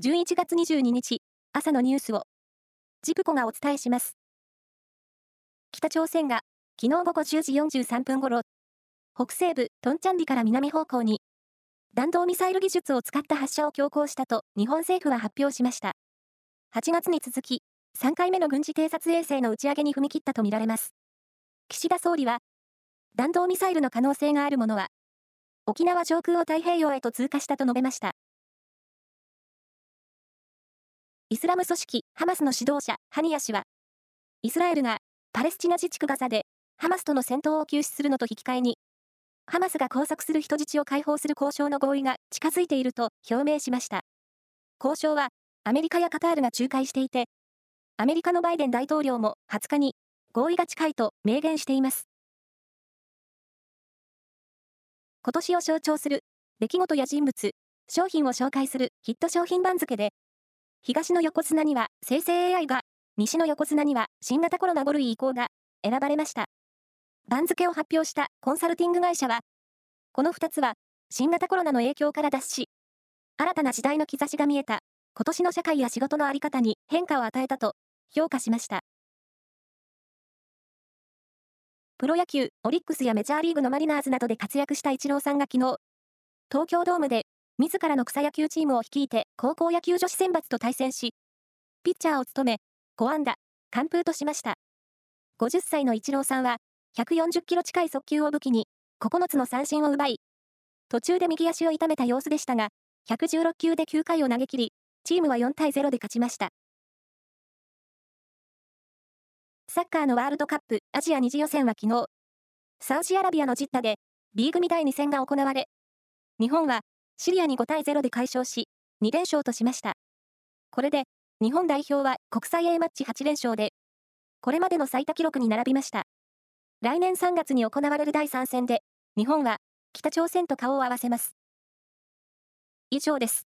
11月22日、朝のニュースを、ジプコがお伝えします。北朝鮮が、昨日午後10時43分頃、北西部トンチャンリから南方向に、弾道ミサイル技術を使った発射を強行したと日本政府は発表しました。8月に続き、3回目の軍事偵察衛星の打ち上げに踏み切ったとみられます。岸田総理は、弾道ミサイルの可能性があるものは、沖縄上空を太平洋へと通過したと述べました。イスラム組織ハマスの指導者ハニヤ氏は、イスラエルがパレスチナ自治区ガザでハマスとの戦闘を休止するのと引き換えに、ハマスが拘束する人質を解放する交渉の合意が近づいていると表明しました。交渉はアメリカやカタールが仲介していて、アメリカのバイデン大統領も20日に合意が近いと明言しています。今年を象徴する出来事や人物、商品を紹介するヒット商品番付で東の横綱には生成 AI が、西の横綱には新型コロナ5類移行が選ばれました。番付を発表したコンサルティング会社は、この2つは新型コロナの影響から脱し、新たな時代の兆しが見えた今年の社会や仕事のあり方に変化を与えたと評価しました。プロ野球、オリックスやメジャーリーグのマリナーズなどで活躍したイチローさんが昨日、東京ドームで自らの草野球チームを率いて高校野球女子選抜と対戦し、ピッチャーを務め、5安打、完封としました。50歳のイチローさんは、140キロ近い速球を武器に、9つの三振を奪い、途中で右足を痛めた様子でしたが、116球で9回を投げ切り、チームは4対0で勝ちました。サッカーのワールドカップアジア2次予選は昨日、サウジアラビアのジッタで B 組第2戦が行われ、日本はシリアに5対0で快勝し、2連勝としました。これで、日本代表は国際 A マッチ8連勝で、これまでの最多記録に並びました。来年3月に行われる第3戦で、日本は北朝鮮と顔を合わせます。以上です。